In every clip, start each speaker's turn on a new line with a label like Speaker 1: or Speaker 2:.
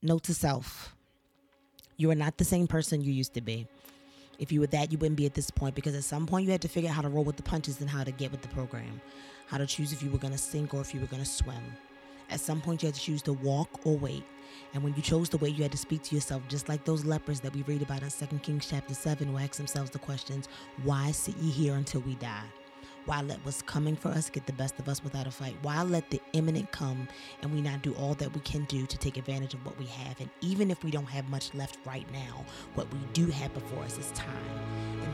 Speaker 1: Note to self you are not the same person you used to be. If you were that, you wouldn't be at this point because at some point you had to figure out how to roll with the punches and how to get with the program, how to choose if you were going to sink or if you were going to swim. At some point, you had to choose to walk or wait. And when you chose to wait, you had to speak to yourself, just like those lepers that we read about in 2 Kings chapter 7, who ask themselves the questions, Why sit ye here until we die? Why let what's coming for us get the best of us without a fight? Why let the imminent come and we not do all that we can do to take advantage of what we have? And even if we don't have much left right now, what we do have before us is time.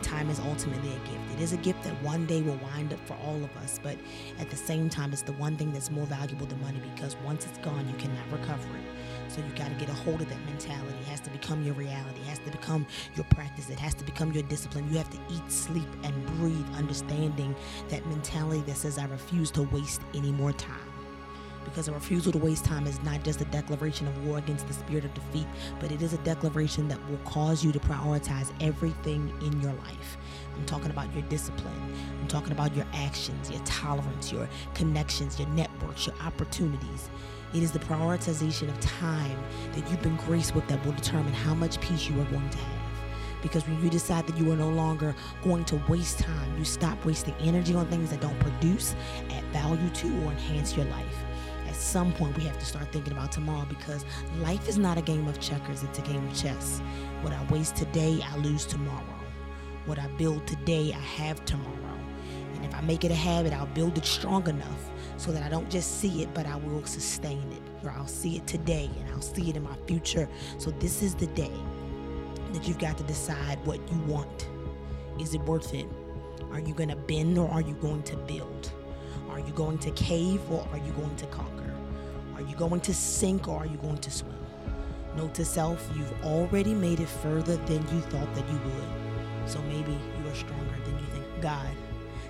Speaker 1: Time is ultimately a gift. It is a gift that one day will wind up for all of us, but at the same time, it's the one thing that's more valuable than money because once it's gone, you cannot recover it. So you got to get a hold of that mentality. It has to become your reality. It has to become your practice. It has to become your discipline. You have to eat, sleep, and breathe, understanding that mentality that says, I refuse to waste any more time. Because a refusal to waste time is not just a declaration of war against the spirit of defeat, but it is a declaration that will cause you to prioritize everything in your life. I'm talking about your discipline. I'm talking about your actions, your tolerance, your connections, your networks, your opportunities. It is the prioritization of time that you've been graced with that will determine how much peace you are going to have. Because when you decide that you are no longer going to waste time, you stop wasting energy on things that don't produce, add value to, or enhance your life. At some point, we have to start thinking about tomorrow because life is not a game of checkers, it's a game of chess. What I waste today, I lose tomorrow. What I build today, I have tomorrow. And if I make it a habit, I'll build it strong enough so that I don't just see it, but I will sustain it. Or I'll see it today and I'll see it in my future. So this is the day that you've got to decide what you want. Is it worth it? Are you going to bend or are you going to build? Are you going to cave or are you going to conquer? Are you going to sink or are you going to swim? Note to self, you've already made it further than you thought that you would. So maybe you are stronger than you think. God,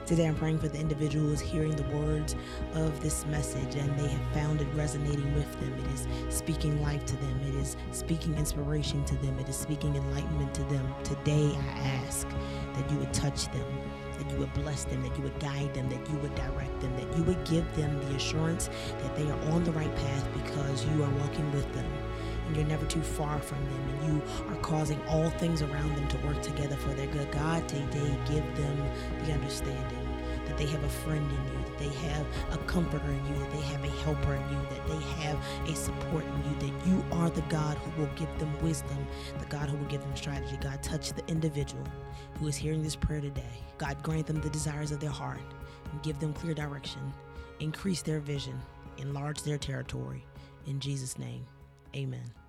Speaker 1: Today I'm praying for the individuals hearing the words of this message and they have found it resonating with them. It is speaking life to them, it is speaking inspiration to them, it is speaking enlightenment to them. Today I ask that you would touch them, that you would bless them, that you would guide them, that you would direct them, that you would give them the assurance that they are on the right path because you are walking with them and you're never too far from them, and you are causing all things around them to work together for their good. God, today, give them the understanding that they have a friend in you, that they have a comforter in you, that they have a helper in you, that they have a support in you, that you are the God who will give them wisdom, the God who will give them strategy. God, touch the individual who is hearing this prayer today. God, grant them the desires of their heart and give them clear direction, increase their vision, enlarge their territory. In Jesus' name. Amen.